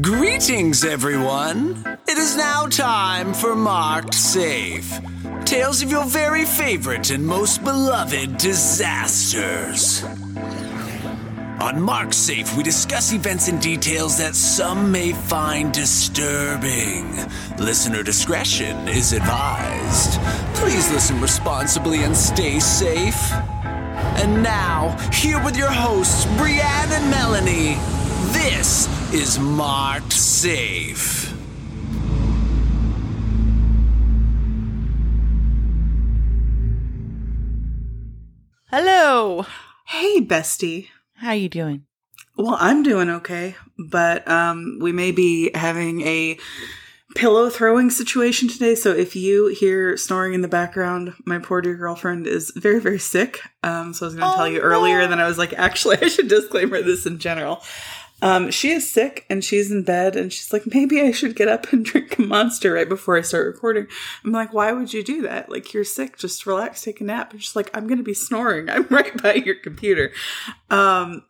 Greetings, everyone. It is now time for Marked Safe. Tales of your very favorite and most beloved disasters. On Marked Safe, we discuss events and details that some may find disturbing. Listener discretion is advised. Please listen responsibly and stay safe. And now, here with your hosts, Brianne and Melanie, this is Marked Safe. Hello. Hey, bestie. How you doing? Well, I'm doing okay, but um, we may be having a pillow throwing situation today. So if you hear snoring in the background, my poor dear girlfriend is very, very sick. Um, so I was going to Oh, tell you earlier, no. then I was like, actually, I should disclaimer this in general. Um, she is sick and she's in bed and she's like, maybe I should get up and drink a monster right before I start recording. I'm like, why would you do that? Like, you're sick, just relax, take a nap. And she's like, I'm going to be snoring. I'm right by your computer. Um,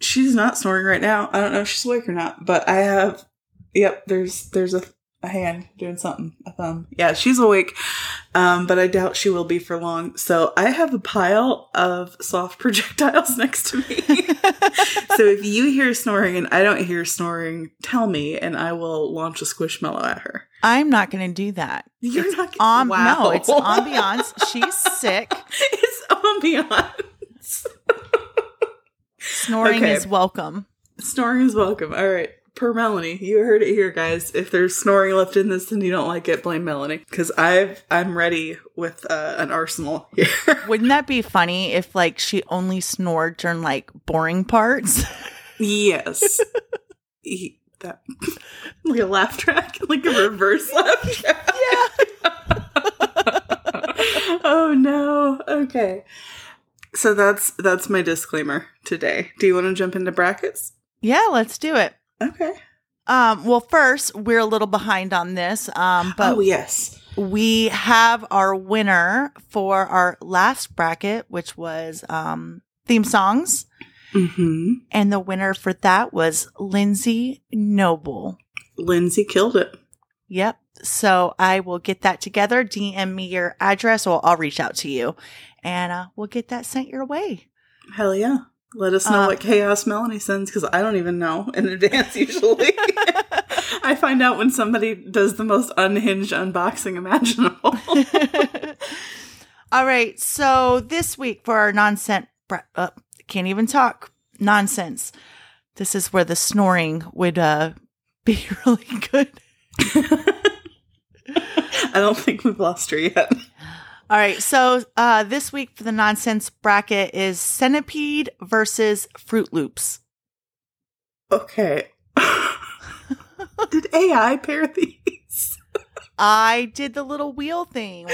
she's not snoring right now. I don't know if she's awake or not, but I have, yep, there's, there's a, a hand doing something, a thumb. Yeah, she's awake. Um, but I doubt she will be for long. So I have a pile of soft projectiles next to me. so if you hear snoring and I don't hear snoring, tell me and I will launch a squishmallow at her. I'm not going to do that. You're It's not Um, wow. No, it's ambiance. She's sick. it's ambiance. Snoring Okay. is welcome. Snoring is welcome. All right. Per Melanie, you heard it here, guys. If there's snoring left in this and you don't like it, blame Melanie. Because I've I'm ready with uh, an arsenal here. Wouldn't that be funny if like she only snored during like boring parts? yes. E- that like a laugh track, like a reverse laugh track. yeah. oh no. Okay. So that's that's my disclaimer today. Do you want to jump into brackets? Yeah, let's do it. Okay. Um, well, first, we're a little behind on this, um, but oh yes. we have our winner for our last bracket, which was um, theme songs. Mm-hmm. And the winner for that was Lindsay Noble. Lindsay killed it. Yep. So I will get that together. DM me your address, or I'll reach out to you, and uh, we'll get that sent your way. Hell yeah. Let us know Uh, what chaos Melanie sends because I don't even know in advance usually. I find out when somebody does the most unhinged unboxing imaginable. All right. So this week for our nonsense, bra- uh, can't even talk nonsense. This is where the snoring would uh, be really good. I don't think we've lost her yet. All right. So uh, this week for the nonsense bracket is Centipede versus Froot Loops. Okay. Did AI pair these? I did the little wheel thing.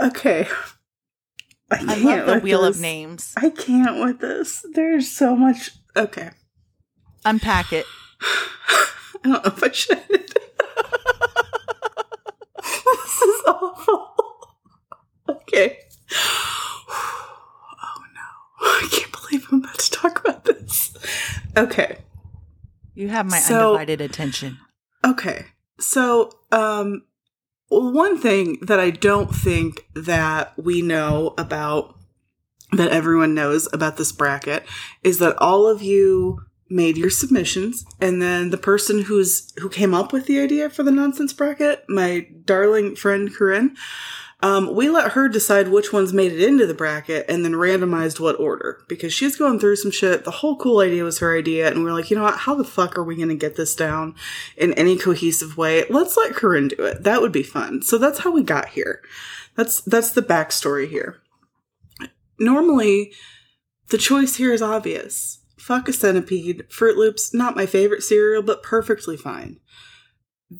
Okay. I, I can't love the wheel of names. I can't with this. There's so much. Okay. Unpack it. I don't know if I should. this is awful. Okay. Oh no. I can't believe I'm about to talk about this. Okay. You have my So- undivided attention. Okay. So, um, one thing that I don't think that we know about, that everyone knows about this bracket, is that all of you made your submissions, and then the person who's who came up with the idea for the nonsense bracket, my darling friend Corinne, um, we let her decide which ones made it into the bracket and then randomized what order because she's going through some shit. The whole cool idea was her idea, and we are like, you know what? How the fuck are we going to get this down in any cohesive way? Let's let Corinne do it. That would be fun. So that's how we got here. That's that's the backstory here. Normally, the choice here is obvious. Fuck a centipede. Froot Loops, not my favorite cereal, but perfectly fine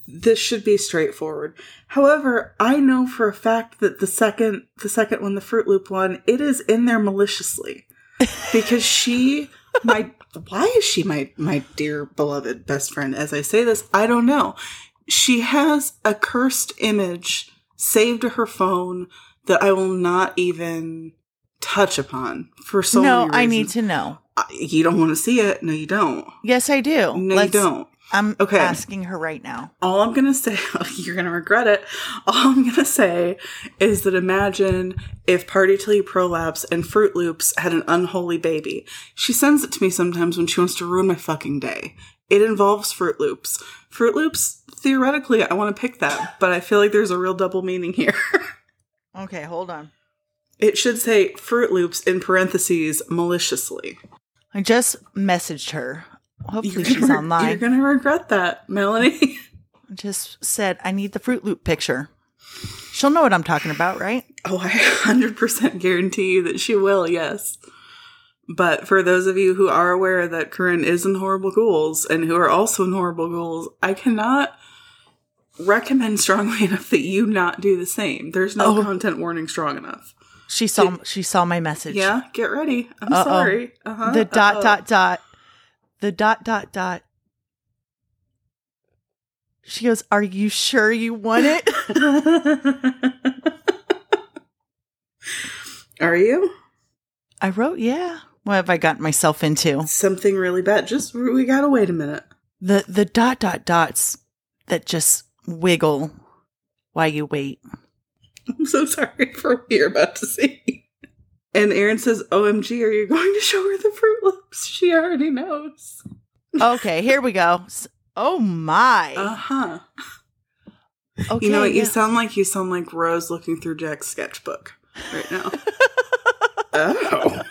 this should be straightforward. However, I know for a fact that the second the second one, the Froot Loop one, it is in there maliciously. Because she my why is she my my dear beloved best friend? As I say this, I don't know. She has a cursed image saved to her phone that I will not even touch upon for so long. no, I need to know. You don't want to see it. No, you don't. Yes, I do. No, Let's- you don't. I'm Okay. asking her right now. All I'm going to say, you're going to regret it. All I'm going to say is that imagine if Party Till You Prolapse and Froot Loops had an unholy baby. She sends it to me sometimes when she wants to ruin my fucking day. It involves Froot Loops. Froot Loops, theoretically, I want to pick that, but I feel like there's a real double meaning here. Okay, hold on. it should say Froot Loops in parentheses maliciously. I just messaged her. Hopefully You're she's gonna- You're going to regret that, Melanie. I just said I need the Froot Loop picture. She'll know what I'm talking about, right? Oh, I 100% guarantee you that she will, yes. But for those of you who are aware that Corinne is in Horrible Ghouls and who are also in Horrible Ghouls, I cannot recommend strongly enough that you not do the same. There's no Oh. content warning strong enough. She saw she saw my message. Yeah, get ready. I'm Uh-oh. sorry. Uh-huh. The dot Uh-oh. dot dot. The dot dot dot. She goes, "Are you sure you want it?" Are you? I wrote, "Yeah." What have I gotten myself into? Something really bad. Just, we gotta wait a minute. The the dot dot dots that just wiggle while you wait. I'm so sorry for what you're about to see. And Aaron says, OMG, are you going to show her the Froot Loops? She already knows. Okay, here we go. Oh my. Uh huh. okay. You know what? You sound like you sound like Rose looking through Jack's sketchbook right now. oh.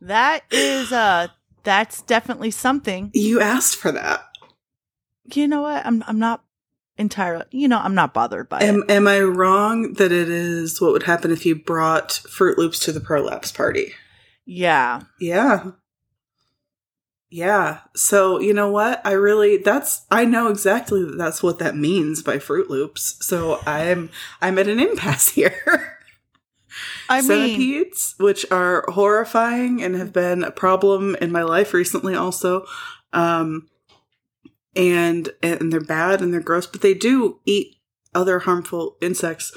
that is uh that's definitely something. You asked for that. You know what? I'm I'm not entirely you know, I'm not bothered by Am, it. am I wrong that it is what would happen if you brought Froot Loops to the Prolapse party? Yeah. Yeah. Yeah. So, you know what? I really that's I know exactly that that's what that means by Froot Loops. So, I'm I'm at an impasse here. I mean Centipedes, which are horrifying and have been a problem in my life recently also. Um and and they're bad and they're gross, but they do eat other harmful insects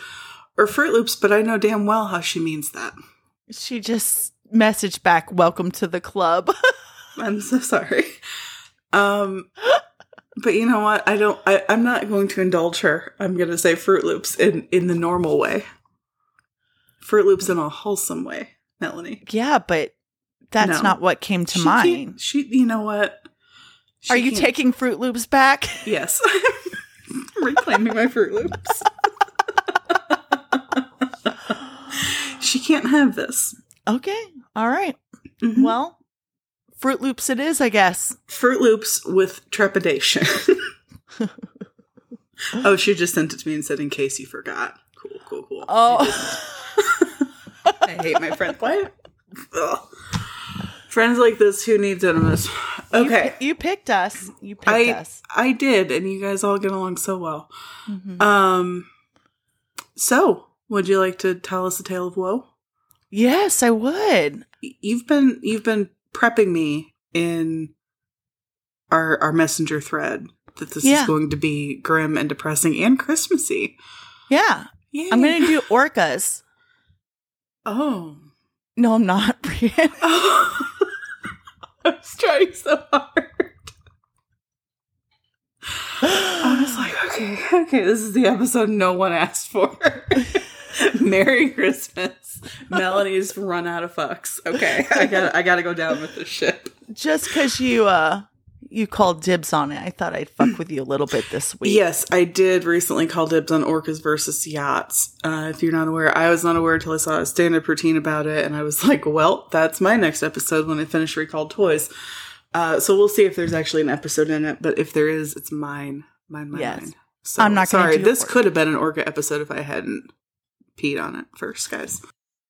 or Froot Loops, but I know damn well how she means that. she just messaged back, "Welcome to the club." I'm so sorry. Um, but you know what? I don't. I, I'm not going to indulge her. I'm going to say Froot Loops in in the normal way. Froot Loops in a wholesome way, Melanie. yeah, but that's No. not what came to She mind. She, you know what? She Are you can't- taking Froot Loops back? Yes, reclaiming my Froot Loops. she can't have this. Okay. All right. Mhm. Well, Froot Loops it is, I guess. Froot Loops with trepidation. oh, she just sent it to me and said, "In case you forgot." Cool, cool, cool. Oh. I hate my friend. What? Friends like this, who needs enemies? Okay, You picked us. You picked I us. I did, and you guys all get along so well. Mhm. Um, so would you like to tell us a tale of woe? yes, I would. You've been you've been prepping me in our our messenger thread that this Yeah. is going to be grim and depressing and Christmassy. Yeah. Yeah, I'm going to do orcas. Oh. No, I'm not, Brian. Oh. I was trying so hard. I was like, okay, okay, this is the episode no one asked for. Merry Christmas. Melanie's run out of fucks. Okay, I got I got to go down with this ship. Just because you uh you called dibs on it, I thought I'd fuck with you a little bit this week. Yes, I did recently call dibs on orcas versus yachts. Uh, if you're not aware, I was not aware until I saw a stand-up routine about it, and I was like, "Well, that's my next episode when I finish Recalled Toys." Uh, so we'll see if there's actually an episode in it, but if there is, it's mine, mine, mine, Yes. mine. So, I'm not sorry. This could have been an orca episode if I hadn't peed on it first, guys.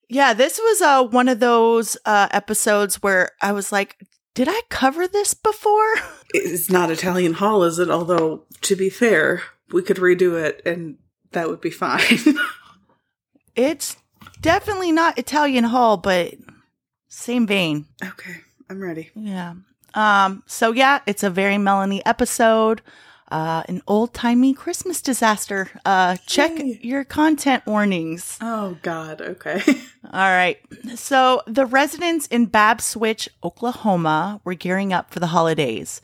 Yeah, this was uh one of those uh episodes where I was like, did I cover this before? It's not Italian Hall, is it? Although, to be fair, we could redo it, and that would be fine. It's definitely not Italian Hall, but same vein. okay, I'm ready. Yeah. Um, so yeah, it's a very Melanie episode. Uh, an old timey Christmas disaster. Uh, check Yay. your content warnings. Oh God. Okay. All right. So the residents in Babbs Switch, Oklahoma, were gearing up for the holidays.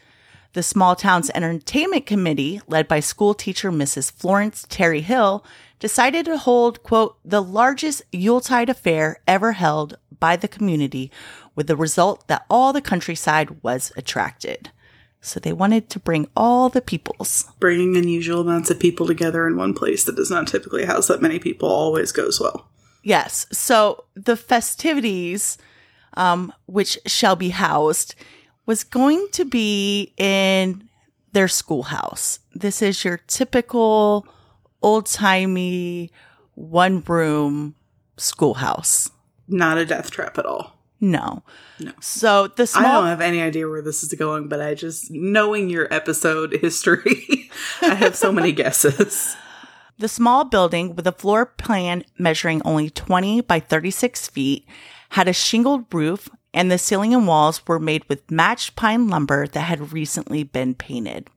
The small town's entertainment committee, led by school teacher Mrs. Florence Terry Hill, decided to hold, quote, the largest Yuletide affair ever held by the community, with the result that all the countryside was attracted. So they wanted to bring all the peoples. Bringing unusual amounts of people together in one place that does not typically house that many people always goes well. Yes. So the festivities, um, which shall be housed, was going to be in their schoolhouse. This is your typical old timey one room schoolhouse. Not a death trap at all. No. No. So the I don't have any idea where this is going, but I just knowing your episode history, I have so many guesses. The small building, with a floor plan measuring only 20 by 36 feet, had a shingled roof, and the ceiling and walls were made with matched pine lumber that had recently been painted.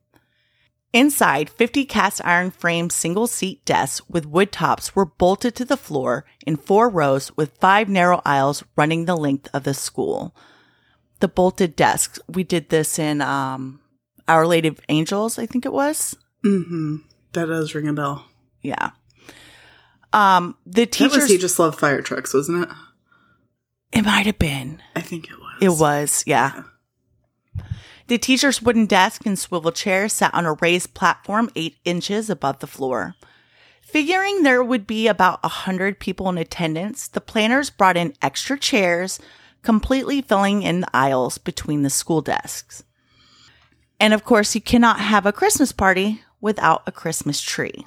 Inside, 50 cast iron frame single seat desks with wood tops were bolted to the floor in four rows with five narrow aisles running the length of the school. The bolted desks, we did this in um, Our Lady of Angels, I think it was. Mm-hmm. That does ring a bell. Yeah. Um, the That was he just loved fire trucks, wasn't it? it might have been. I think it was. It was, yeah. The teacher's wooden desk and swivel chair sat on a raised platform eight inches above the floor. Figuring there would be about a hundred people in attendance, the planners brought in extra chairs, completely filling in the aisles between the school desks. And of course, you cannot have a Christmas party without a Christmas tree.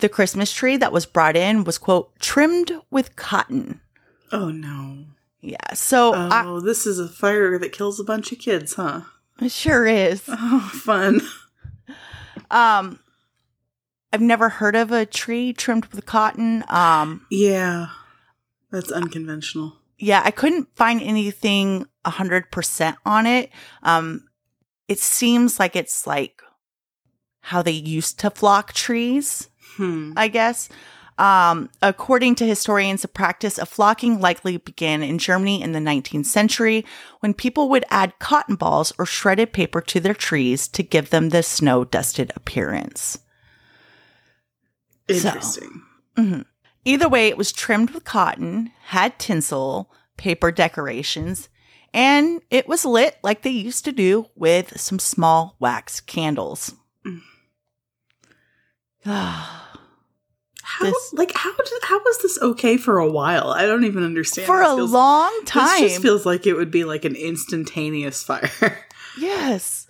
The Christmas tree that was brought in was, quote, trimmed with cotton. Oh no. Yeah, so I, Oh, this is a fire that kills a bunch of kids, huh? it sure is. Oh, fun. Um, I've never heard of a tree trimmed with cotton. Um, Yeah. That's unconventional. yeah, I couldn't find anything a hundred percent on it. Um, it seems like it's like how they used to flock trees, Hmm. I guess. Um, according to historians, the practice of flocking likely began in Germany in the 19th century when people would add cotton balls or shredded paper to their trees to give them the snow dusted appearance. So- Interesting. Mhm. Either way, it was trimmed with cotton, had tinsel, paper decorations, and it was lit like they used to do with some small wax candles. How This- like how did how was this okay for a while? I don't even understand. For This a feels- long time. This just feels like it would be like an instantaneous fire. Yes.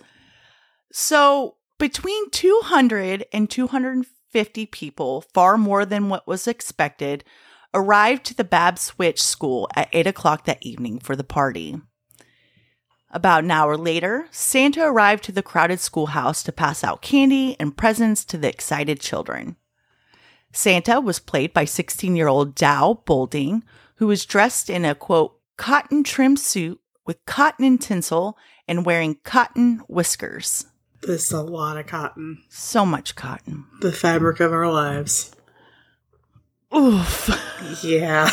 So between 200 and 250 people, far more than what was expected, arrived to the Babbs Switch school at 8 o'clock that evening for the party. About an hour later, Santa arrived to the crowded schoolhouse to pass out candy and presents to the excited children. Santa was played by 16 year old Dow Bolding, who was dressed in a quote, cotton trimmed suit with cotton and tinsel and wearing cotton whiskers. this is a lot of cotton. So much cotton. The fabric of our lives. Oof. Yeah.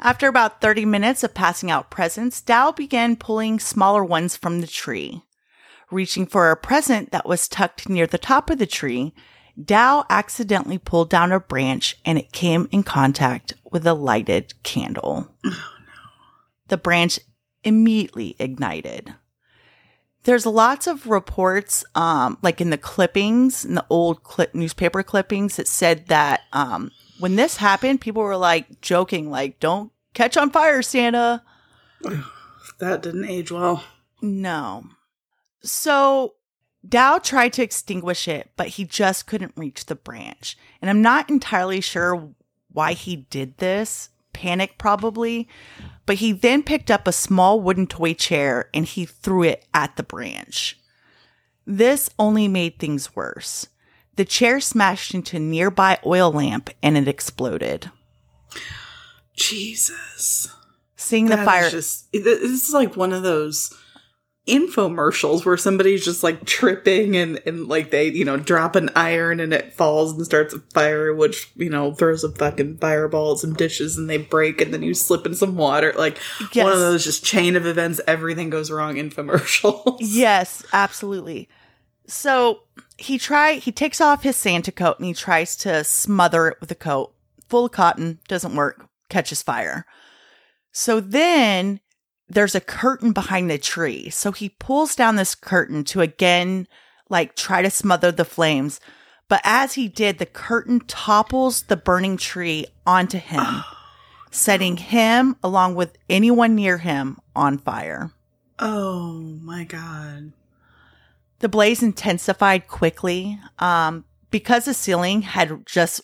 After about 30 minutes of passing out presents, Dow began pulling smaller ones from the tree. Reaching for a present that was tucked near the top of the tree, Dow accidentally pulled down a branch and it came in contact with a lighted candle. The branch immediately ignited. There's lots of reports, um, like in the clippings, in the old clip newspaper clippings, that said that um, when this happened, people were like joking, like, "Don't catch on fire, Santa." That didn't age well. No. So Dow tried to extinguish it, but he just couldn't reach the branch. And I'm not entirely sure why he did this. Panic, probably. But he then picked up a small wooden toy chair and he threw it at the branch. This only made things worse. The chair smashed into a nearby oil lamp and it exploded. Jesus. Seeing the That is fire. just this is like one of those infomercials where somebody's just like tripping and, and like they, you know, drop an iron and it falls and starts a fire, which, you know, throws a fucking fireball at some dishes and they break and then you slip in some water. Like Yes. one of those just chain of events, everything goes wrong infomercials. Yes, absolutely. So he try he takes off his Santa coat and he tries to smother it with a coat. Full of cotton, doesn't work, catches fire. So then there's a curtain behind the tree. So he pulls down this curtain to again like try to smother the flames. But as he did, the curtain topples the burning tree onto him, setting him along with anyone near him on fire. Oh my god. The blaze intensified quickly um, because the ceiling had just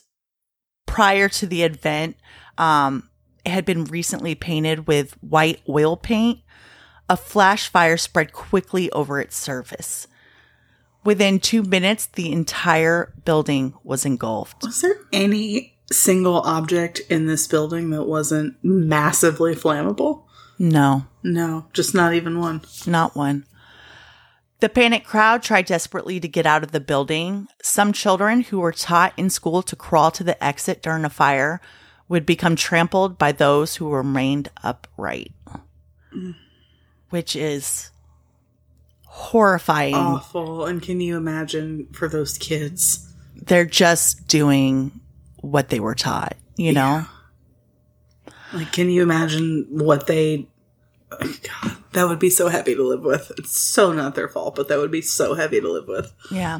prior to the event, um, had been recently painted with white oil paint. A flash fire spread quickly over its surface. Within two minutes, the entire building was engulfed. Was there any single object in this building that wasn't massively flammable? No, No, just not even one. not one. The panicked crowd tried desperately to get out of the building. Some children who were taught in school to crawl to the exit during a fire would become trampled by those who remained upright, which is horrifying. Awful. And can you imagine for those kids? They're just doing what they were taught, you know? Like, can you imagine what they. God, that would be so heavy to live with. It's so not their fault, but that would be so heavy to live with. Yeah.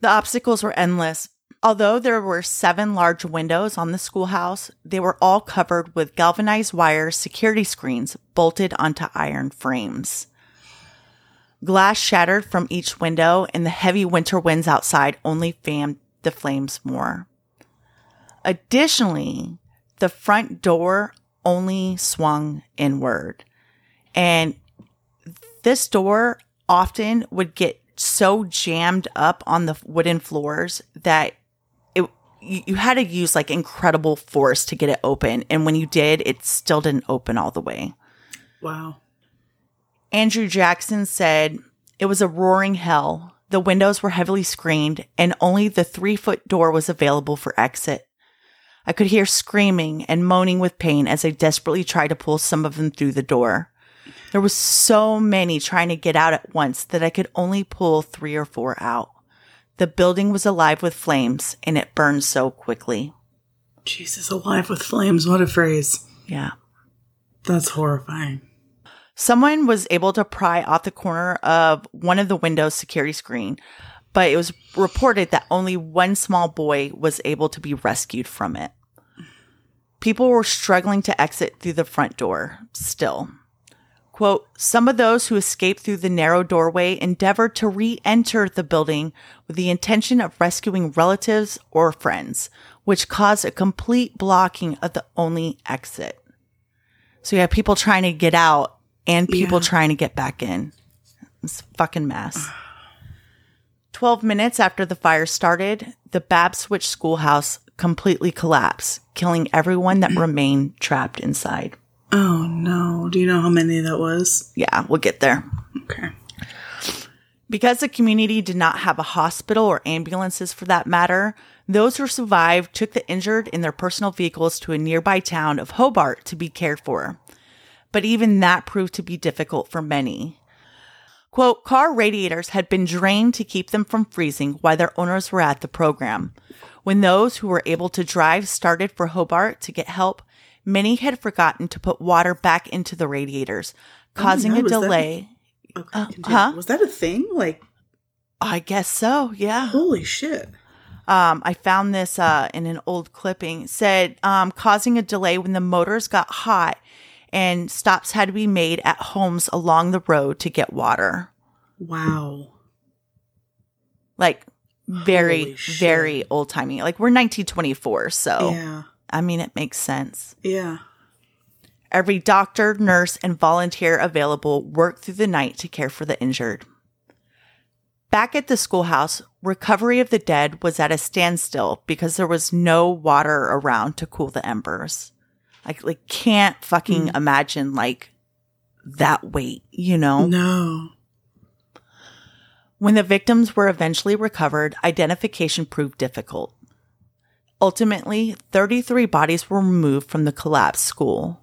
The obstacles were endless. Although there were seven large windows on the schoolhouse, they were all covered with galvanized wire security screens bolted onto iron frames. Glass shattered from each window, and the heavy winter winds outside only fanned the flames more. Additionally, the front door only swung inward. And this door often would get so jammed up on the wooden floors that you, you had to use like incredible force to get it open and when you did it still didn't open all the way Wow. andrew jackson said it was a roaring hell the windows were heavily screened and only the three foot door was available for exit i could hear screaming and moaning with pain as i desperately tried to pull some of them through the door there was so many trying to get out at once that I could only pull three or four out. The building was alive with flames and it burned so quickly. Jesus, alive with flames. What a phrase. Yeah. That's horrifying. Someone was able to pry off the corner of one of the windows security screen, but it was reported that only one small boy was able to be rescued from it. People were struggling to exit through the front door still. Quote, some of those who escaped through the narrow doorway endeavored to re-enter the building with the intention of rescuing relatives or friends, which caused a complete blocking of the only exit. So you have people trying to get out and people Yeah. trying to get back in. It's a fucking mess. 12 minutes after the fire started, the Babbs Switch schoolhouse completely collapsed, killing everyone that mm-hmm. remained trapped inside. Oh no. Do you know how many that was? Yeah, we'll get there. Okay. Because the community did not have a hospital or ambulances for that matter, those who survived took the injured in their personal vehicles to a nearby town of Hobart to be cared for. But even that proved to be difficult for many. Quote, car radiators had been drained to keep them from freezing while their owners were at the program. When those who were able to drive started for Hobart to get help, many had forgotten to put water back into the radiators, causing Oh, a delay. Okay. Uh, huh? Was that a thing? Like, I guess so, yeah. holy shit. um, I found this uh, in an old clipping. Said um, causing a delay when the motors got hot and stops had to be made at homes along the road to get water. Wow. Like very, very old timey. Like we're 1924, so Yeah. I mean, it makes sense. Yeah. Every doctor, nurse, and volunteer available worked through the night to care for the injured. Back at the schoolhouse, recovery of the dead was at a standstill because there was no water around to cool the embers. Like, like can't fucking hmm. imagine like that weight, you know? No. When the victims were eventually recovered, identification proved difficult. Ultimately, 33 bodies were removed from the collapsed school.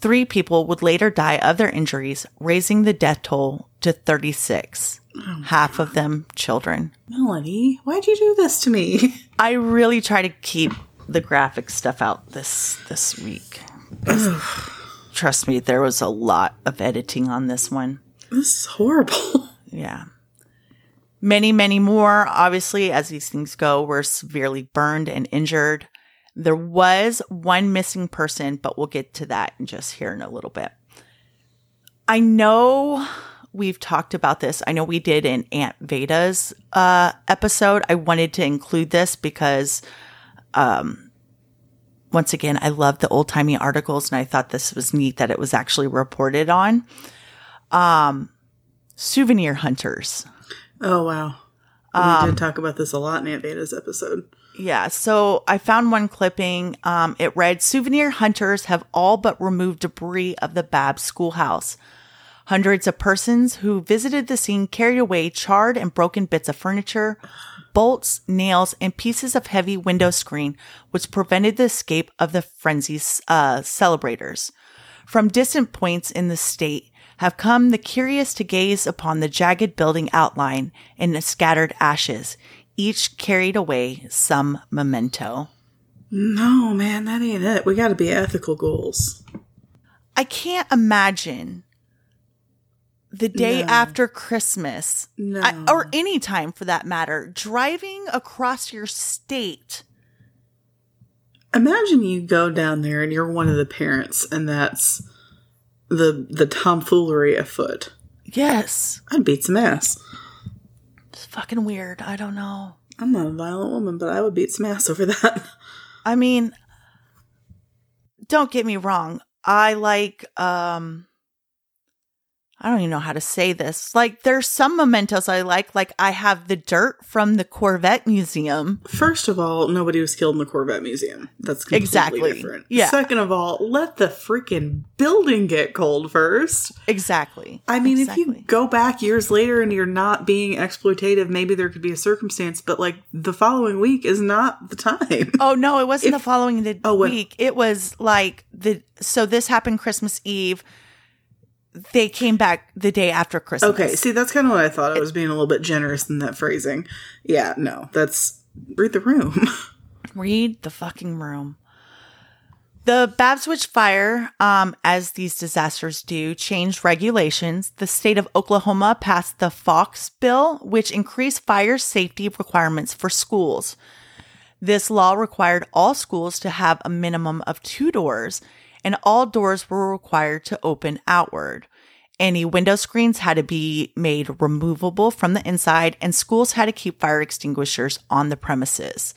Three people would later die of their injuries, raising the death toll to 36, half of them children. Melanie, why'd you do this to me? I really try to keep the graphic stuff out this this week. Trust me, there was a lot of editing on this one. This is horrible. Yeah. Many, many more, obviously, as these things go, were severely burned and injured. There was one missing person, but we'll get to that in just here in a little bit. I know we've talked about this. I know we did in Aunt Veda's uh, episode. I wanted to include this because, um, once again, I love the old timey articles, and I thought this was neat that it was actually reported on. Um, souvenir hunters. Oh wow. We did talk about this a lot in Aunt Veda's episode. Yeah, so I found one clipping. Um, it read Souvenir hunters have all but removed debris of the Babbs schoolhouse. Hundreds of persons who visited the scene carried away charred and broken bits of furniture, bolts, nails, and pieces of heavy window screen, which prevented the escape of the frenzies uh, celebrators. From distant points in the state have come the curious to gaze upon the jagged building outline in the scattered ashes, each carried away some memento. No, man, that ain't it. We gotta be ethical ghouls. I can't imagine the day No. after Christmas, No. I- or any time for that matter, driving across your state. Imagine you go down there and you're one of the parents and that's the the tomfoolery afoot. Yes. I'd beat some ass. It's fucking weird. I don't know. I'm not a violent woman, but I would beat some ass over that. I mean, don't get me wrong. I like, um, I don't even know how to say this. Like, there's some mementos I like. Like, I have the dirt from the Corvette Museum. First of all, nobody was killed in the Corvette Museum. That's completely Exactly. different. Yeah. Second of all, let the freaking building get cold first. Exactly. I mean, if you go back years later and you're not being exploitative, maybe there could be a circumstance, but like the following week is not the time. Oh no, it wasn't If- the following the Oh, week. It was like the so this happened Christmas Eve. They came back the day after Christmas. Okay, see, that's kind of what I thought. I was being a little bit generous in that phrasing. Yeah, no, that's read the room. Read the fucking room. The Babbs Switch fire, um, as these disasters do, changed regulations. The state of Oklahoma passed the Fox Bill, which increased fire safety requirements for schools. This law required all schools to have a minimum of two doors, and all doors were required to open outward. Any window screens had to be made removable from the inside, and schools had to keep fire extinguishers on the premises.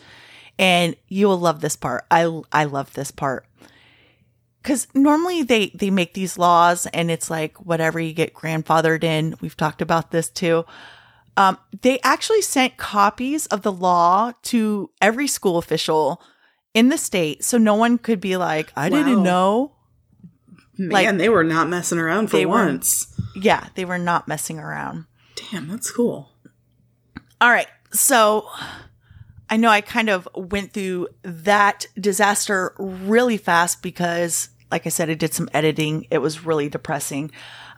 And you will love this part. I I love this part. Cuz normally they they make these laws and it's like whatever you get grandfathered in. We've talked about this too. Um, they actually sent copies of the law to every school official in the state so no one could be like, I didn't know. Man, Like- they were not messing around for once. Yeah, they were not messing around. Damn, that's cool. All right. So I know I kind of went through that disaster really fast because, like I said, I did some editing. It was really depressing.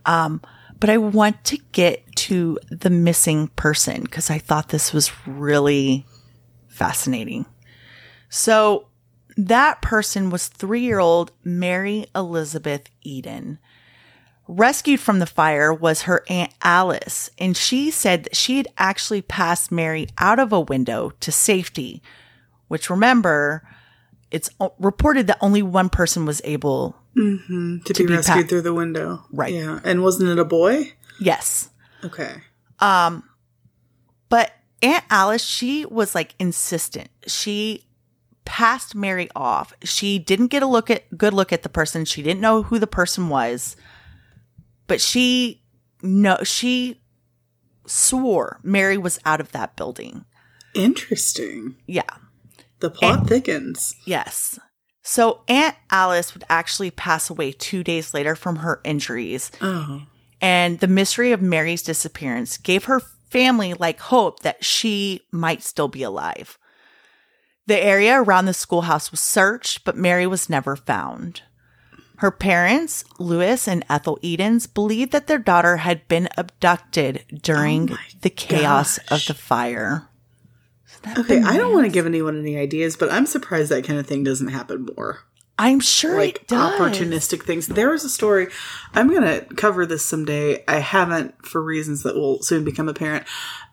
Um, but I want to get to the missing person because I thought this was really fascinating. So that person was three year old Mary Elizabeth Eden. Rescued from the fire was her Aunt Alice, and she said that she had actually passed Mary out of a window to safety, which remember, it's reported that only one person was able. To, be, be rescued pa- through the window. Right. Yeah. And wasn't it a boy? Yes. Okay. Um, But Aunt Alice, she was like insistent. She passed Mary off. She didn't get a look at good look at the person. She didn't know who the person was. But she no she swore Mary was out of that building. Interesting. Yeah. The plot thickens. Yes. So Aunt Alice would actually pass away two days later from her injuries. Oh. And the mystery of Mary's disappearance gave her family like hope that she might still be alive. The area around the schoolhouse was searched, but Mary was never found. Her parents, Lewis and Ethel Edens, believed that their daughter had been abducted during Oh the chaos gosh. of the fire. Okay, I don't want to give anyone any ideas, but I'm surprised that kind of thing doesn't happen more. I'm sure Like it does. opportunistic things. There was a story. I'm gonna cover this someday. I haven't for reasons that will soon become apparent.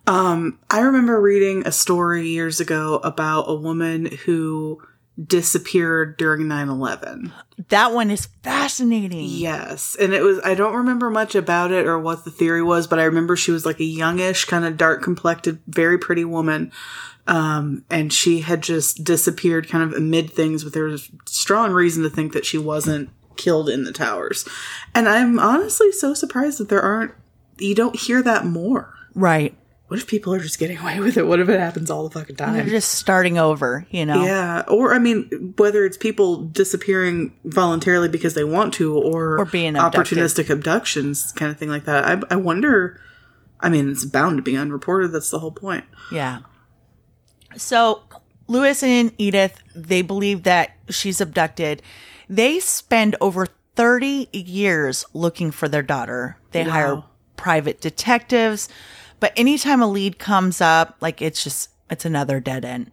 Um, I remember reading a story years ago about a woman who disappeared during 9-11 That one is fascinating. yes and it was i don't remember much about it or what the theory was but i remember she was like a youngish kind of dark complected very pretty woman um, and she had just disappeared kind of amid things but there was strong reason to think that she wasn't killed in the towers and i'm honestly so surprised that there aren't you don't hear that more Right. What if people are just getting away with it what if it happens all the fucking time They're just starting over, you know? yeah, or I mean, whether it's people disappearing voluntarily because they want to, or Or being abducted. opportunistic abductions, kind of thing like that. I, I wonder. I mean, it's bound to be unreported. That's the whole point. Yeah. So Lewis and Edith, they believe that she's abducted. They spend over 30 years looking for their daughter. They hire private detectives, but anytime a lead comes up, like it's just, it's another dead end.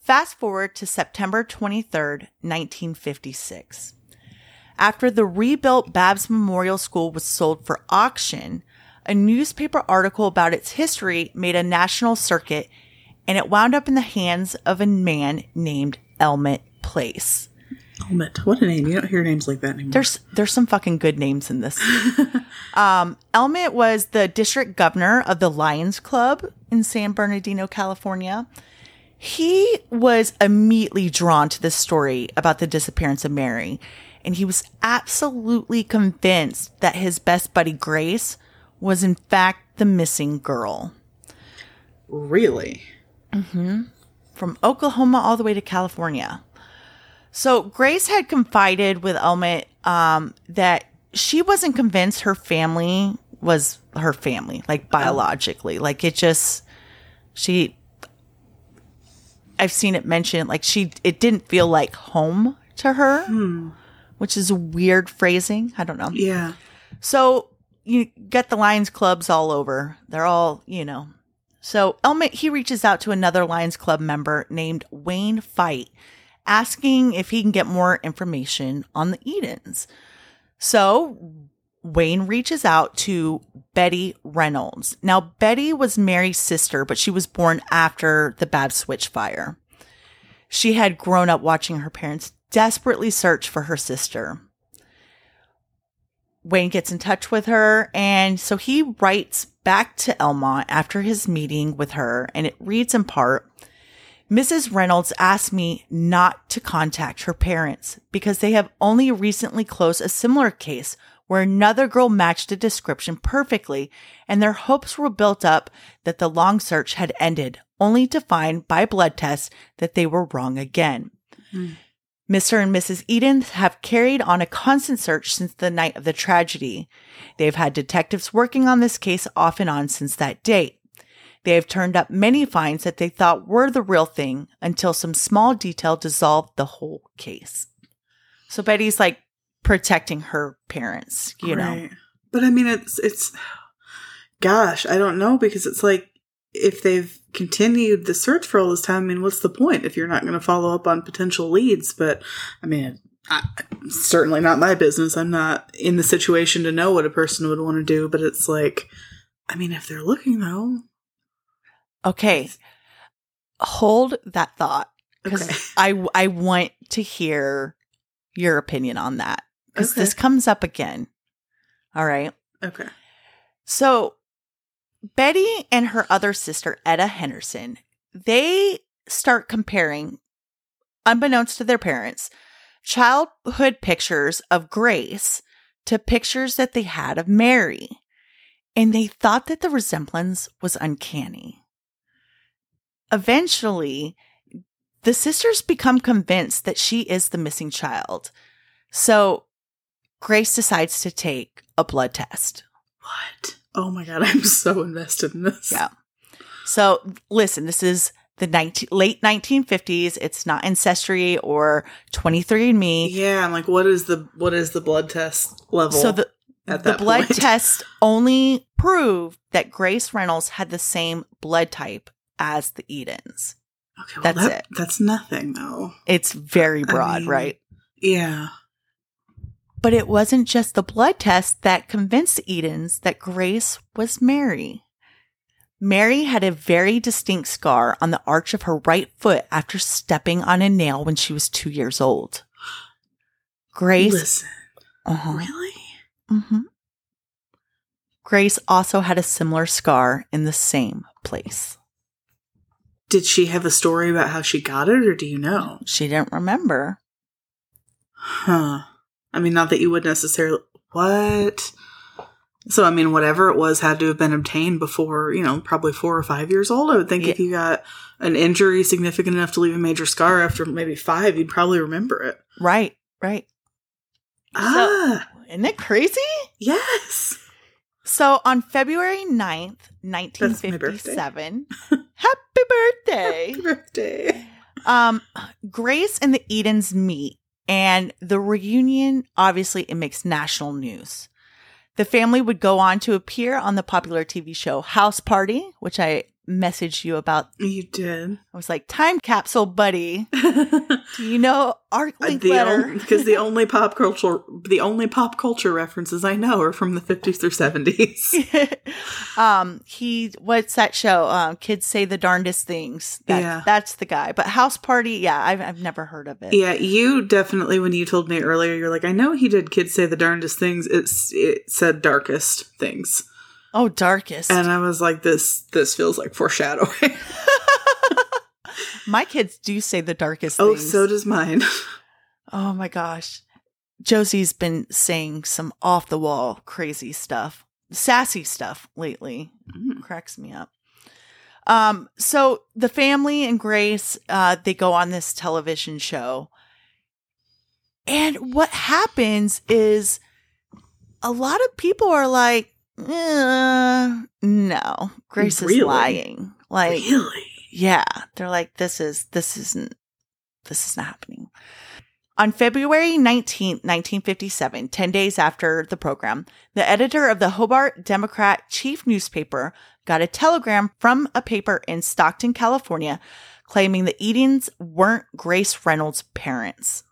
Fast forward to September 23rd, 1956. After the rebuilt Babbs Memorial School was sold for auction, a newspaper article about its history made a national circuit and it wound up in the hands of a man named Elmet Place. Helmet. What a name! You don't hear names like that anymore. There's there's some fucking good names in this. um, Elmet was the district governor of the Lions Club in San Bernardino, California. He was immediately drawn to this story about the disappearance of Mary, and he was absolutely convinced that his best buddy Grace was in fact the missing girl. really. Mm-hmm. From Oklahoma all the way to California. So Grace had confided with Elmet um, that she wasn't convinced her family was her family, like biologically. Like it just, she, I've seen it mentioned, like she, it didn't feel like home to her, which is a weird phrasing. I don't know. Yeah. So you get the Lions clubs all over. They're all, you know. So Elmet, he reaches out to another Lions Club member named Wayne Fight, asking if he can get more information on the Edens. So Wayne reaches out to Betty Reynolds. Now, Betty was Mary's sister, but she was born after the Babbs Switch fire. She had grown up watching her parents desperately search for her sister. Wayne gets in touch with her, and so he writes back to Elmont after his meeting with her, and it reads in part Mrs. Reynolds asked me not to contact her parents because they have only recently closed a similar case where another girl matched the description perfectly, and their hopes were built up that the long search had ended, only to find by blood tests that they were wrong again. Mr. and Mrs. Eden have carried on a constant search since the night of the tragedy. They've had detectives working on this case off and on since that date. They have turned up many finds that they thought were the real thing until some small detail dissolved the whole case. So Betty's like protecting her parents, you know. But I mean, it's it's. Gosh, I don't know because it's like if they've continued the search for all this time. I mean, what's the point if you're not going to follow up on potential leads? But I mean, I, certainly not my business. I'm not in the situation to know what a person would want to do. But it's like, I mean, if they're looking though, Okay. Hold that thought because Okay. I I want to hear your opinion on that because Okay. this comes up again. All right. okay, So Betty and her other sister Etta Henderson, they start comparing, unbeknownst to their parents, childhood pictures of Grace to pictures that they had of Mary. And they thought that the resemblance was uncanny. Eventually, The sisters become convinced that she is the missing child. So Grace decides to take a blood test. What? Oh my god, I'm so invested in this. Yeah. So listen, this is the 19, late 1950s. It's not Ancestry or 23andMe. Yeah, I'm like, what is the what is the blood test level? So the the blood point? test only proved that Grace Reynolds had the same blood type as the Edens. Okay, well, That's that- it. That's nothing though. It's very I broad, mean- right? Yeah. But it wasn't just the blood test that convinced the Edens that Grace was Mary. Mary had a very distinct scar on the arch of her right foot after stepping on a nail when she was two years old. Grace, Listen, uh-huh, really? mhm. Grace also had a similar scar in the same place. Did she have a story about how she got it, or do you know? She didn't remember. Huh. I mean, not that you would necessarily. What? So, I mean, whatever it was had to have been obtained before, you know, probably four or five years old. I would think if you got an injury significant enough to leave a major scar after maybe five, you'd probably remember it. Right, right. Ah, Isn't it crazy? yes. So on February 9th, my 1957, happy birthday. Happy birthday. Um, Grace and the Edens meet, and the reunion obviously it makes national news. The family would go on to appear on the popular TV show House Party, which I messaged you about. You did. I was like, "Time capsule, buddy. Do you know Art Linkletter?" because the only pop culture the only pop culture references I know are from the 50s or 70s. um, he what's that show? Um, kids say the darndest things. That, Yeah. that's the guy. But House Party, yeah, I've I've never heard of it. yeah, you definitely when you told me earlier you're like I know he did kids say the darndest things. It's it said darkest things. Oh, darkest. And I was like this this feels like foreshadowing. My kids do say the darkest oh, things. so does mine. oh my gosh. Josie's been saying some off the wall crazy stuff, sassy stuff lately. Mm. Cracks me up. Um, so the family and Grace, uh, they go on this television show. And what happens is a lot of people are like, uh, no, Grace Really? is lying. Like, really? yeah, they're like, this is, this isn't, this isn't happening. On February 19th, 1957, 10 days after the program, the editor of the Hobart Democrat chief newspaper got a telegram from a paper in Stockton, California, claiming the Edens weren't Grace Reynolds' parents.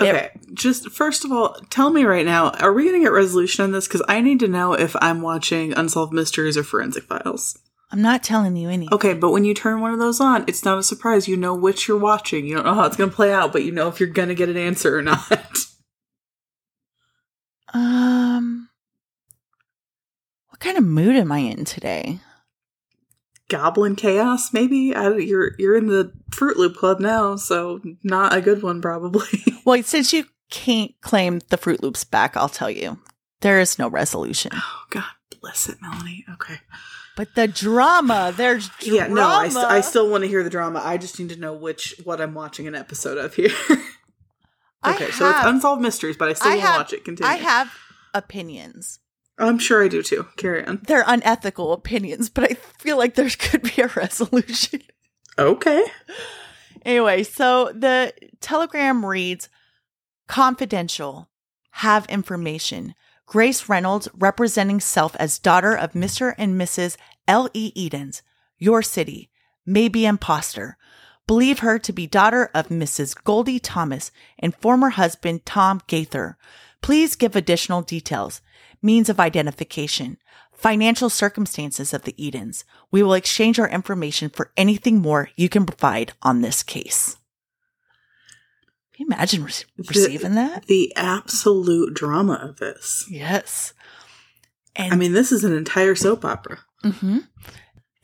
It- Okay, just first of all, tell me right now, are we going to get resolution on this? Because I need to know if I'm watching Unsolved Mysteries or Forensic Files. I'm not telling you anything. Okay, but when you turn one of those on, it's not a surprise. You know which you're watching. You don't know how it's going to play out, but you know if you're going to get an answer or not. Um, what kind of mood am I in today? Goblin chaos, maybe. I, you're you're in the Froot Loop Club now, so not a good one, probably. Well, since you can't claim the Froot Loops back, I'll tell you. There is no resolution. oh God bless it, Melanie. Okay. But the drama, there's drama. Yeah, no, I, st- I still want to hear the drama. I just need to know which what I'm watching an episode of here. I okay, so it's Unsolved Mysteries, but I still want to watch it. Continue. I have opinions. I'm sure I do too. Carry on. They're unethical opinions, but I feel like there could be a resolution. Okay. Anyway, so the telegram reads Confidential. Have information. Grace Reynolds, representing self as daughter of Mr. and Mrs. L.E. Edens, your city, may be imposter. Believe her to be daughter of Mrs. Goldie Thomas and former husband Tom Gaither. Please give additional details, means of identification, financial circumstances of the Edens. We will exchange our information for anything more you can provide on this case. Can you imagine re- receiving that? The absolute drama of this. Yes. And I mean, this is an entire soap opera. hmm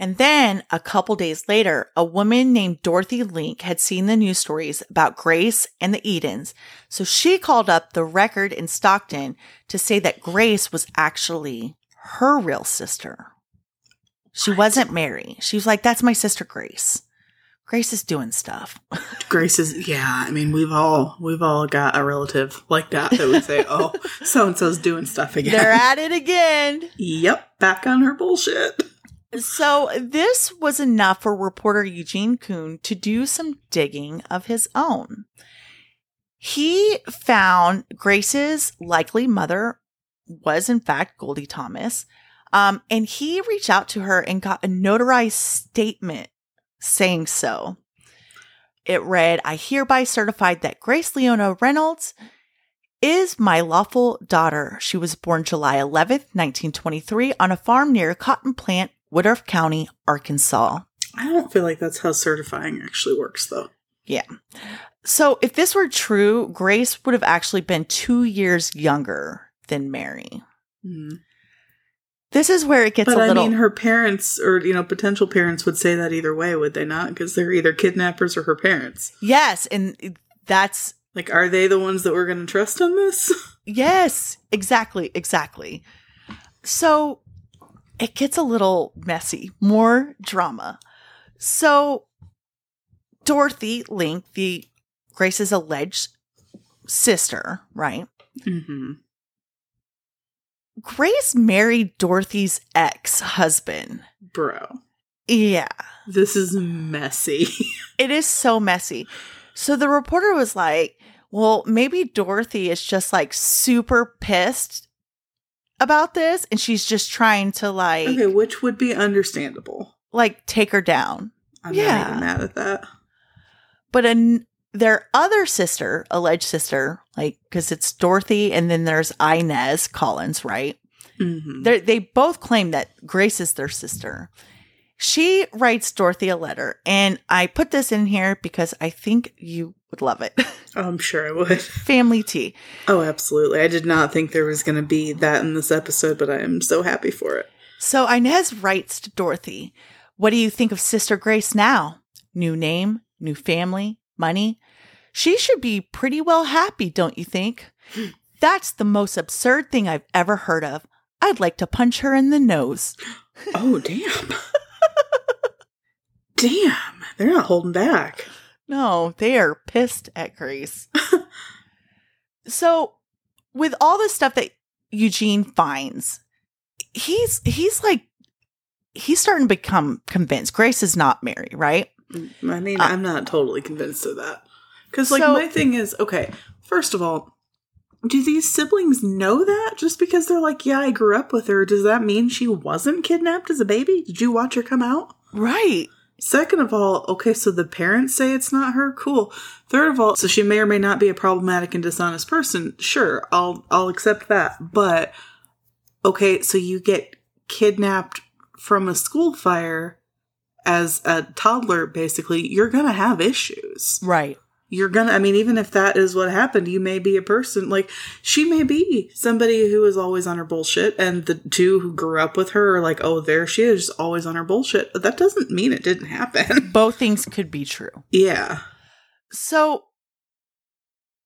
And then a couple days later, a woman named Dorothy Link had seen the news stories about Grace and the Edens. So she called up the record in Stockton to say that Grace was actually her real sister. She What? wasn't Mary. She was like, that's my sister Grace. Grace is doing stuff. Grace is yeah. I mean, we've all we've all got a relative like that that would say, "Oh, so and so's doing stuff again." They're at it again. yep, back on her bullshit. So, this was enough for reporter Eugene Kuhn to do some digging of his own. He found Grace's likely mother was, in fact, Goldie Thomas. Um, and he reached out to her and got a notarized statement saying so. It read, I hereby certified that Grace Leona Reynolds is my lawful daughter. She was born July 11th, 1923, on a farm near a Cotton Plant, Woodruff County, Arkansas. I don't feel like that's how certifying actually works, though. Yeah. So if this were true, Grace would have actually been two years younger than Mary. Mm. This is where it gets But a I little. mean, her parents or you know potential parents would say that either way, would they not? Because they're either kidnappers or her parents. yes, and that's Like, are they the ones that we're going to trust on this? yes, exactly, exactly. So it gets a little messy, more drama. So Dorothy Link, the Grace's alleged sister, right? mm-hmm. Grace married Dorothy's ex husband. Bro, Yeah. this is messy. It is so messy. So the reporter was like, well, maybe Dorothy is just like super pissed about this and she's just trying to like okay, which would be understandable. like take her down. I'm Yeah. not even mad at that. But an, their other sister, alleged sister, like cuz it's Dorothy and then there's Inez Collins, right? Mm-hmm. They they both claim that Grace is their sister. She writes Dorothy a letter, and I put this in here because I think you would love it. Oh, I'm sure I would. Family tea. Oh, absolutely. I did not think there was going to be that in this episode, but I am so happy for it. So Inez writes to Dorothy, What do you think of Sister Grace now? New name, new family, money. She should be pretty well happy, don't you think? That's the most absurd thing I've ever heard of. I'd like to punch her in the nose. Oh, damn. damn. They're not holding back. No, they are pissed at Grace. so, with all the stuff that Eugene finds, he's he's like he's starting to become convinced Grace is not Mary, right? I mean, Uh, I'm not totally convinced of that. Because, like, So- my thing is okay, first of all, do these siblings know that just because they're like, yeah, I grew up with her? Does that mean she wasn't kidnapped as a baby? Did you watch her come out? Right. Second of all, okay, so the parents say it's not her. Cool. Third of all, so she may or may not be a problematic and dishonest person. Sure, I'll I'll accept that. But okay, so you get kidnapped from a school fire as a toddler basically, you're going to have issues. Right. You're to I mean even if that is what happened, you may be a person like she may be somebody who is always on her bullshit and the two who grew up with her are like, "Oh, there she is, always on her bullshit." But that doesn't mean it didn't happen. Both things could be true. yeah. So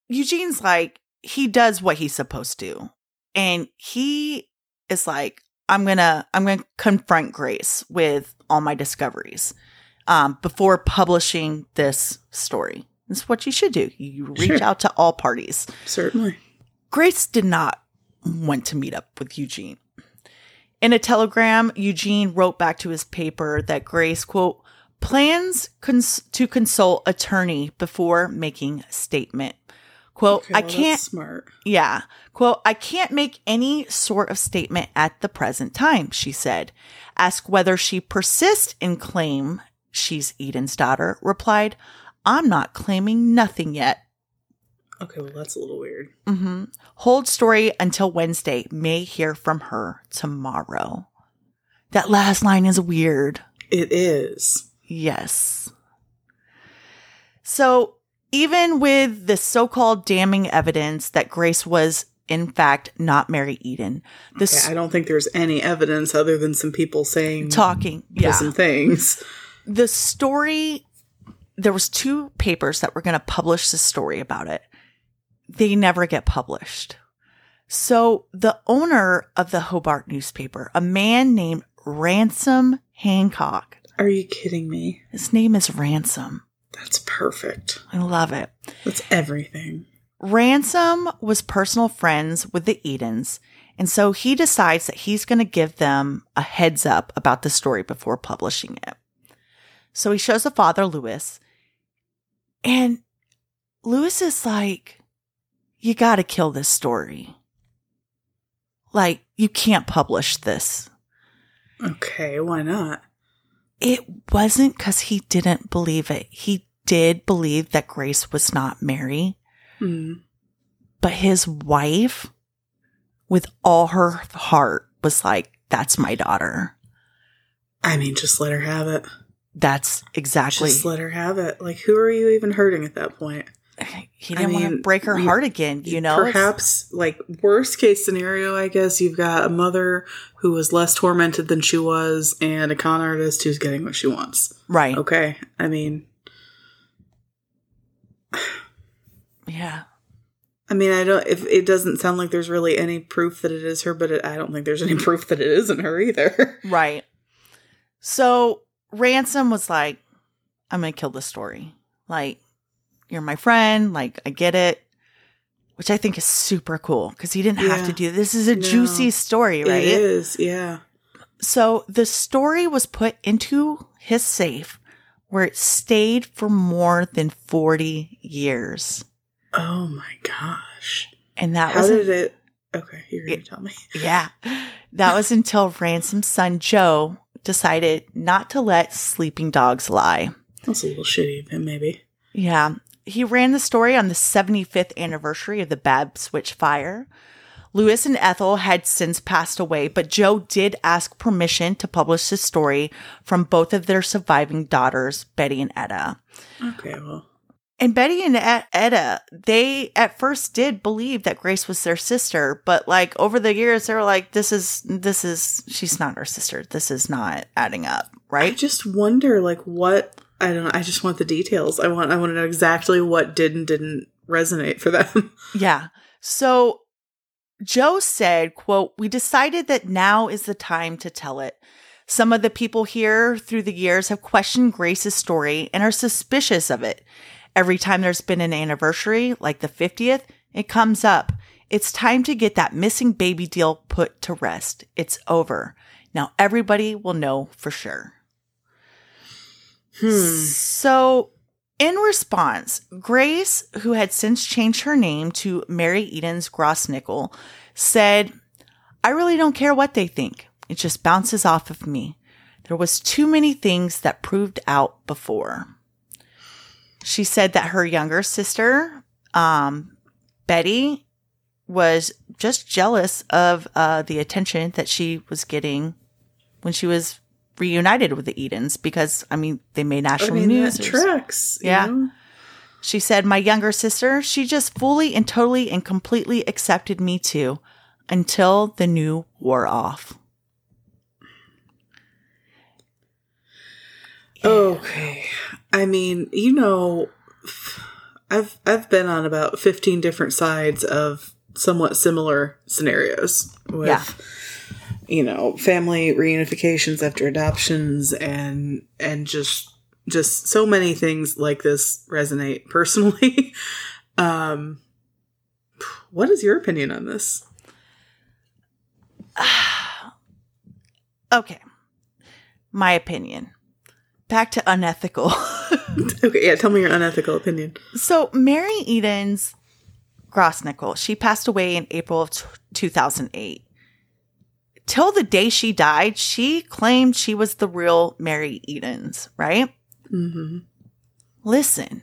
Eugene's like, he does what he's supposed to. And he is like, I'm gonna I'm gonna confront Grace with all my discoveries um, before publishing this story. That's what you should do. You reach Sure. out to all parties. Certainly. Grace did not want to meet up with Eugene. In a telegram, Eugene wrote back to his paper that Grace, quote, plans cons- to consult attorney before making statement. Quote, Okay, I well, that's can't, smart. yeah, quote, I can't make any sort of statement at the present time, she said. Ask whether she persists in claim she's Eden's daughter, replied, I'm not claiming nothing yet. Okay, well that's a little weird. hmm Hold story until Wednesday. May hear from her tomorrow. That last line is weird. It is. Yes. So, even with the so called damning evidence that Grace was, in fact, not Mary Eden, the Okay, I don't think there's any evidence other than some people saying talking, yeah, some things. the story there was two papers that were going to publish the story about it they never get published so the owner of the hobart newspaper a man named ransom hancock Are you kidding me? His name is Ransom. That's perfect. I love it. That's everything. Ransom was personal friends with the Edens, and so he decides that he's going to give them a heads up about the story before publishing it. So he shows the father, Lewis, and Lewis is like, You got to kill this story. Like, you can't publish this. Okay, why not? It wasn't because he didn't believe it. He did believe that Grace was not Mary, Hmm. but his wife, with all her heart, was like, That's my daughter. I mean, just let her have it. That's exactly. Just let her have it. Like, who are you even hurting at that point? he didn't I want to break her heart again, you know? Perhaps, like, worst case scenario, I guess, you've got a mother who was less tormented than she was and a con artist who's getting what she wants. Right. Okay. I mean, Yeah. I mean, I don't, if it doesn't sound like there's really any proof that it is her, but it, I don't think there's any proof that it isn't her either. Right. So Ransom was like, I'm going to kill the story. Like, you're my friend. Like, I get it. Which I think is super cool because he didn't have to do this. is a No. juicy story, right? It is, yeah. So the story was put into his safe where it stayed for more than 40 years. Oh my gosh. And that How was did it? Okay, you're going to tell me. Yeah. That was until Ransom's son Joe decided not to let sleeping dogs lie. That's a little shitty of him, maybe. Yeah. He ran the story on the 75th anniversary of the Babbs Switch fire. Lewis and Ethel had since passed away, but Joe did ask permission to publish the story from both of their surviving daughters, Betty and Etta. Okay, well. And Betty and Etta, they at first did believe that Grace was their sister, but like over the years, they were like, "This is this is she's not our sister. This is not adding up, right?" I just wonder, like, what. I don't know. I just want the details. I want. I want to know exactly what did and didn't resonate for them. Yeah. So Joe said, quote, "We decided that now is the time to tell it. Some of the people here through the years have questioned Grace's story and are suspicious of it. Every time there's been an anniversary, like the 50th, it comes up. It's time to get that missing baby deal put to rest. It's over. Now everybody will know for sure." Hmm. So, in response, Grace, who had since changed her name to Mary Eden's Grossnickel, said, I really don't care what they think. It just bounces off of me. There was too many things that proved out before. She said that her younger sister, um, Betty, was just jealous of uh, the attention that she was getting when she was reunited with the Edens because, I mean, they made I national mean, news. that There's- tracks. you Yeah. know? she said, My younger sister, she just fully and totally and completely accepted me too until the new wore off. Okay. I mean, you know, I've I've been on about 15 different sides of somewhat similar scenarios with Yeah. you know, family reunifications after adoptions and and just just so many things like this resonate personally. um what is your opinion on this? Okay. My opinion. Back to unethical. Okay, yeah, tell me your unethical opinion. so, Mary Eden's Grossnickel, she passed away in April of t- 2008. Till the day she died, she claimed she was the real Mary Edens, right? Mm-hmm. Listen,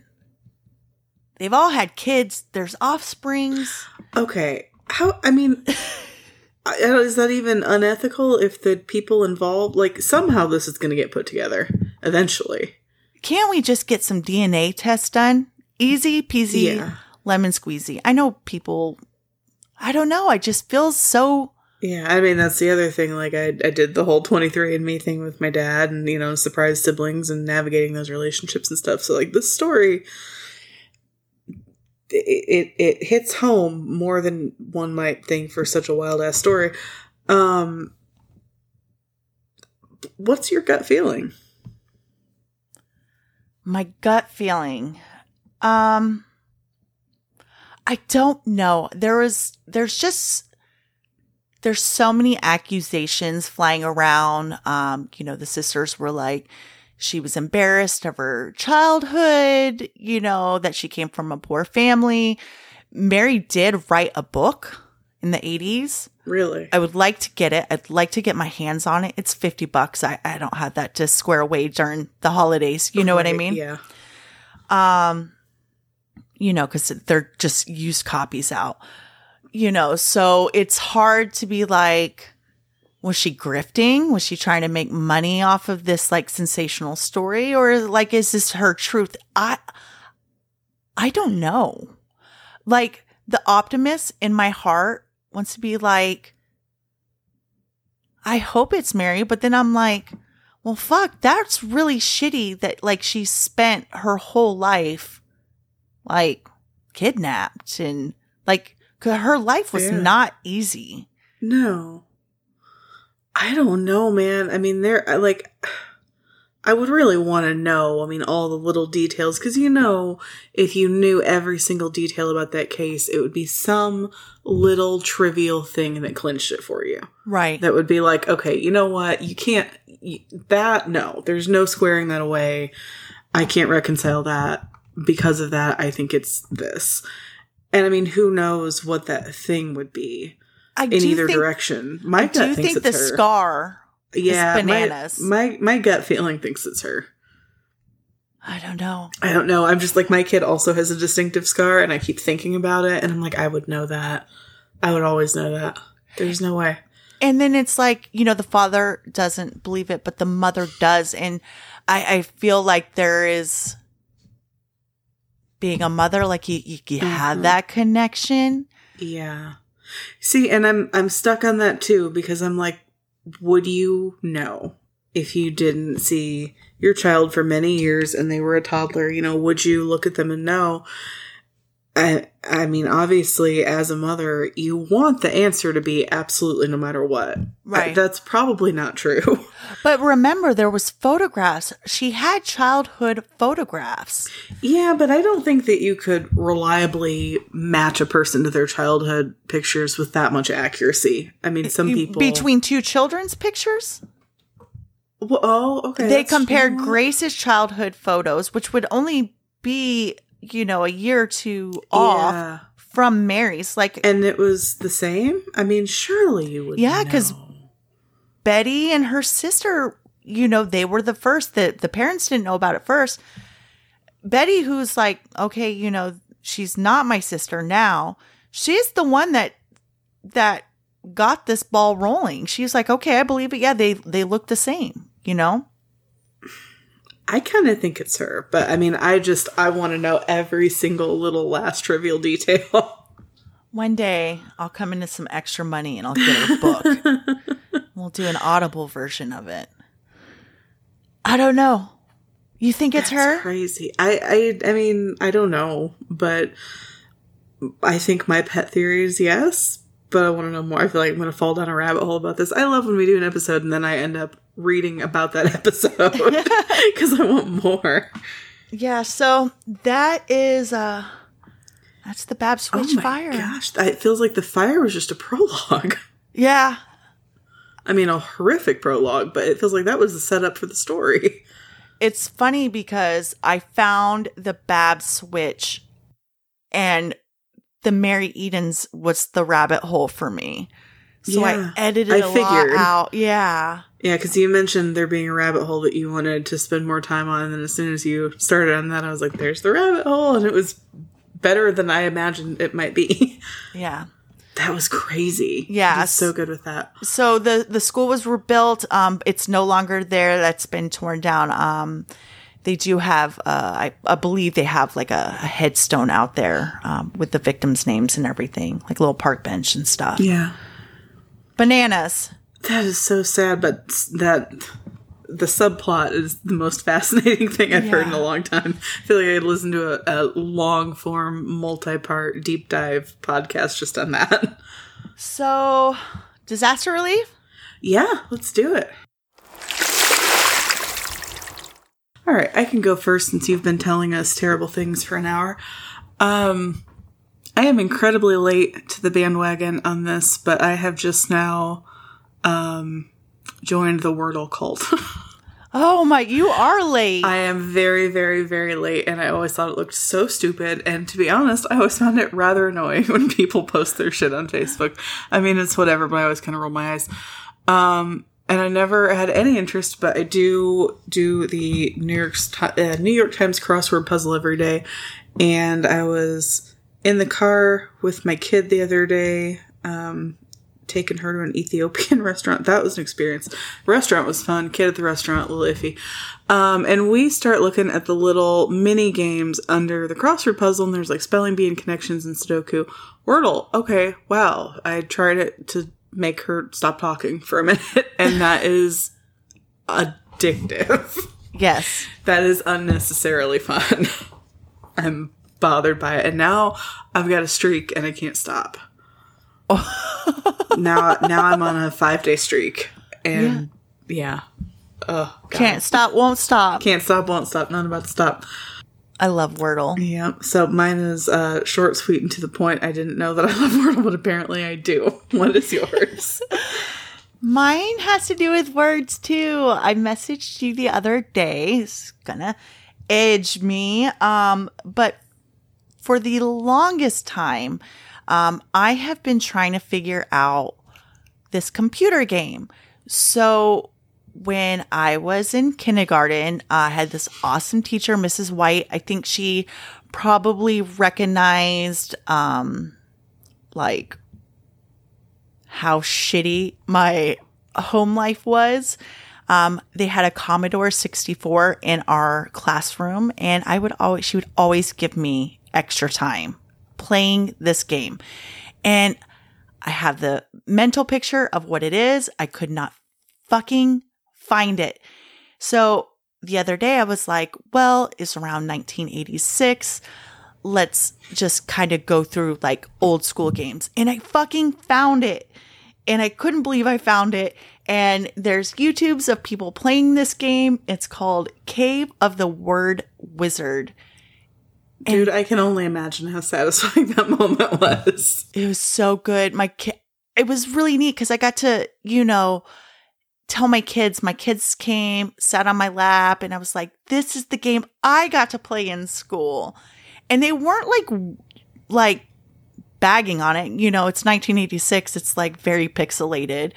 they've all had kids, there's offsprings. Okay. How, I mean, I- is that even unethical if the people involved, like, somehow this is going to get put together eventually? Can't we just get some DNA tests done? Easy peasy, Yeah. lemon squeezy. I know people, I don't know, I just feel so. Yeah, I mean, that's the other thing. Like, I, I did the whole 23andMe thing with my dad and, you know, surprise siblings and navigating those relationships and stuff. So, like, this story, it, it, it hits home more than one might think for such a wild ass story. Um, what's your gut feeling? My gut feeling. Um I don't know. There was there's just there's so many accusations flying around. Um, you know, the sisters were like she was embarrassed of her childhood, you know, that she came from a poor family. Mary did write a book in the 80s. Really? I would like to get it. I'd like to get my hands on it. It's 50 bucks. I, I don't have that to square away during the holidays. You know what I mean? Yeah. Um, you know, because they're just used copies out. You know, so it's hard to be like, was she grifting? Was she trying to make money off of this like sensational story, or like is this her truth? I, I don't know. Like the optimist in my heart wants to be like, I hope it's Mary, but then I'm like, well, fuck, that's really shitty that like she spent her whole life like kidnapped and like her life was Yeah. not easy. No. I don't know, man. I mean, there, I like, I would really want to know, I mean, all the little details, because you know, if you knew every single detail about that case, it would be some little trivial thing that clinched it for you. Right. That would be like, okay, you know what? You can't, you, that, no, there's no squaring that away. I can't reconcile that. Because of that, I think it's this. And I mean, who knows what that thing would be I in either think, direction. My I gut do thinks think the her. scar. yeah, my- bananas. My, my gut feeling thinks it's her. I don't know. I don't know. I'm just like my kid also has a distinctive scar, and I keep thinking about it, and I'm like, I would know that. I would always know that. There's no way. And then it's like, you know, the father doesn't believe it, but the mother does. And I, I feel like there is being a mother, like you, you, you have Mhm. that connection. Yeah. See, and I'm I'm stuck on that too because I'm like, would you know if you didn't see your child for many years and they were a toddler? You know, would you look at them and know? I I mean, obviously, as a mother, you want the answer to be absolutely no matter what. Right. I- that's probably not true. But remember, there was photographs. She had childhood photographs. yeah, but I don't think that you could reliably match a person to their childhood pictures with that much accuracy. I mean, some people Between two children's pictures? Well, oh, okay. they compared what? Grace's childhood photos, which would only be, you know, a year or two off Yeah. from Mary's. Like And it was the same? I mean, surely you would. Yeah, 'cause- know. Betty and her sister, you know, they were the first that the parents didn't know about it first. Betty, who's like, okay, you know, she's not my sister now. She's the one that that got this ball rolling. She's like, okay, I believe it. Yeah, they they look the same, you know? I kind of think it's her, but I mean, I just I want to know every single little last trivial detail. One day I'll come into some extra money and I'll get her book. we'll do an audible version of it. I don't know. You think it's That's her? crazy. I I I mean, I don't know, but I think my pet theory is yes. But I want to know more. I feel like I'm going to fall down a rabbit hole about this. I love when we do an episode and then I end up reading about that episode because I want more. Yeah, so that is uh that's the Babbs Switch oh my fire. gosh, it feels like the fire was just a prologue. Yeah. I mean, a horrific prologue, but it feels like that was the setup for the story. It's funny because I found the Babbs Switch and the Mary Edens was the rabbit hole for me. So Yeah, I edited I a lot figured. out. Yeah. Yeah, because you mentioned there being a rabbit hole that you wanted to spend more time on, and then as soon as you started on that, I was like, "There's the rabbit hole," and it was better than I imagined it might be. Yeah. that was crazy. Yeah, so good with that. So the the school was rebuilt. Um, it's no longer there. That's been torn down. Um, they do have, uh, I, I believe they have like a, a headstone out there um, with the victims' names and everything, like a little park bench and stuff. Yeah, Bananas. That is so sad, but that the subplot is the most fascinating thing I've heard in a long time. I feel like I'd listen to a, a long form, multi part, deep dive podcast just on that. So, disaster relief. Yeah, let's do it. All right, I can go first since you've been telling us terrible things for an hour. Um, I am incredibly late to the bandwagon on this, but I have just now um, joined the Wordle cult. Oh my, you are late. I am very, very, very late, and I always thought it looked so stupid. And to be honest, I always found it rather annoying when people post their shit on Facebook. I mean, it's whatever, but I always kind of roll my eyes. Um, and I never had any interest, but I do do the New York uh, New York Times crossword puzzle every day. And I was in the car with my kid the other day, um, taking her to an Ethiopian restaurant. That was an experience. restaurant was fun. Kid at the restaurant, a little iffy. Um, and we start looking at the little mini games under the crossword puzzle, and there's like spelling bee and connections and Sudoku. Wordle. Okay, wow. I tried it to make her stop talking for a minute, and that is addictive. Yes. That is unnecessarily fun. I'm bothered by it. And now I've got a streak and I can't stop. now now I'm on a five day streak. And yeah. Oh, Can't stop, won't stop. Can't stop, won't stop, not about to stop. I love Wordle. Yeah. So mine is uh, short, sweet, and to the point. I didn't know that I love Wordle, but apparently I do. What is yours? Mine has to do with words too. I messaged you the other day. It's gonna edge me. Um, but for the longest time, um, I have been trying to figure out this computer game. So when I was in kindergarten, I had this awesome teacher, Mrs. White. I think she probably recognized, um, like how shitty my home life was. Um, they had a Commodore 64 in our classroom and I would always, she would always give me extra time playing this game. And I have the mental picture of what it is. I could not fucking find it. So the other day I was like, well, it's around 1986. Let's just kind of go through like old school games. And I fucking found it. And I couldn't believe I found it. And there's YouTubes of people playing this game. It's called Cave of the Word Wizard. Dude, I can only imagine how satisfying that moment was. It was so good. My kid, it was really neat because I got to, you know, tell my kids. My kids came, sat on my lap, and I was like, "This is the game I got to play in school," and they weren't like, like bagging on it. You know, it's 1986. It's like very pixelated.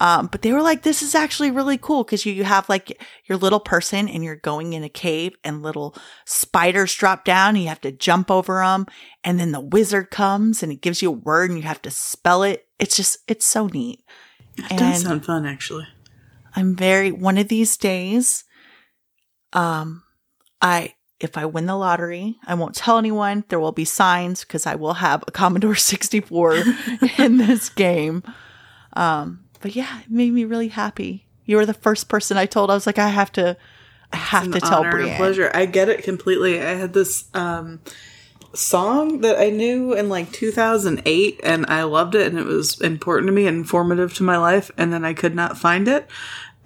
Um, but they were like, this is actually really cool because you, you have like your little person and you're going in a cave and little spiders drop down and you have to jump over them. And then the wizard comes and it gives you a word and you have to spell it. It's just, it's so neat. It does sound fun, actually. I'm very, one of these days, um, I, if I win the lottery, I won't tell anyone. There will be signs because I will have a Commodore 64 in this game. Um, but yeah, it made me really happy. You were the first person I told. I was like, I have to, I have to tell honor and a Brienne. pleasure. I get it completely. I had this um, song that I knew in like 2008, and I loved it, and it was important to me and informative to my life. And then I could not find it.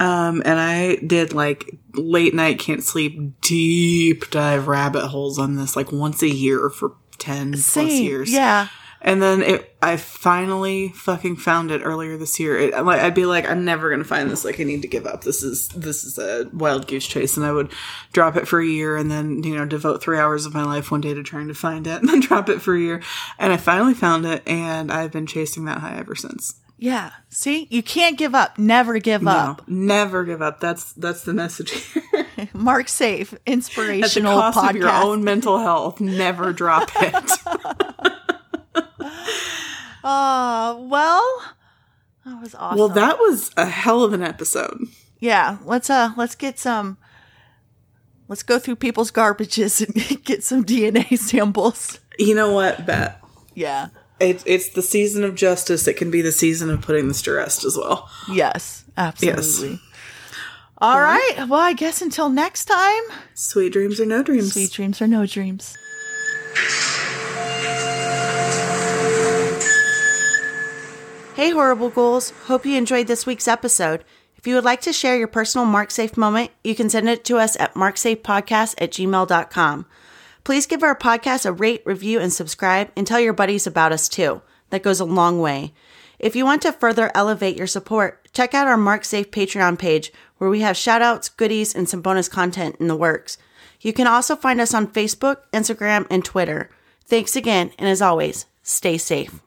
Um, and I did like late night, can't sleep, deep dive rabbit holes on this like once a year for 10 plus years. Yeah. And then it, I finally fucking found it earlier this year. It, I'd be like, I'm never gonna find this. Like, I need to give up. This is this is a wild goose chase. And I would drop it for a year, and then you know devote three hours of my life one day to trying to find it, and then drop it for a year. And I finally found it, and I've been chasing that high ever since. Yeah. See, you can't give up. Never give No, up. never give up. That's that's the message here. Mark Safe, inspirational At the cost podcast. of your own mental health, never drop it. Uh, well, that was awesome. well, that was a hell of an episode. yeah. Let's uh, let's get some. Let's go through people's garbages and get some DNA samples. You know what, Bet? Yeah. It's it's the season of justice. It can be the season of putting this to rest as well. Yes. Absolutely. All right. Well, I guess until next time. Sweet dreams or no dreams. Sweet dreams or no dreams. Hey, Horrible Ghouls. Hope you enjoyed this week's episode. If you would like to share your personal MarkSafe moment, you can send it to us at marksafepodcast at gmail.com. Please give our podcast a rate, review, and subscribe, and tell your buddies about us too. That goes a long way. If you want to further elevate your support, check out our MarkSafe Patreon page where we have shoutouts, goodies, and some bonus content in the works. You can also find us on Facebook, Instagram, and Twitter. Thanks again, and as always, stay safe.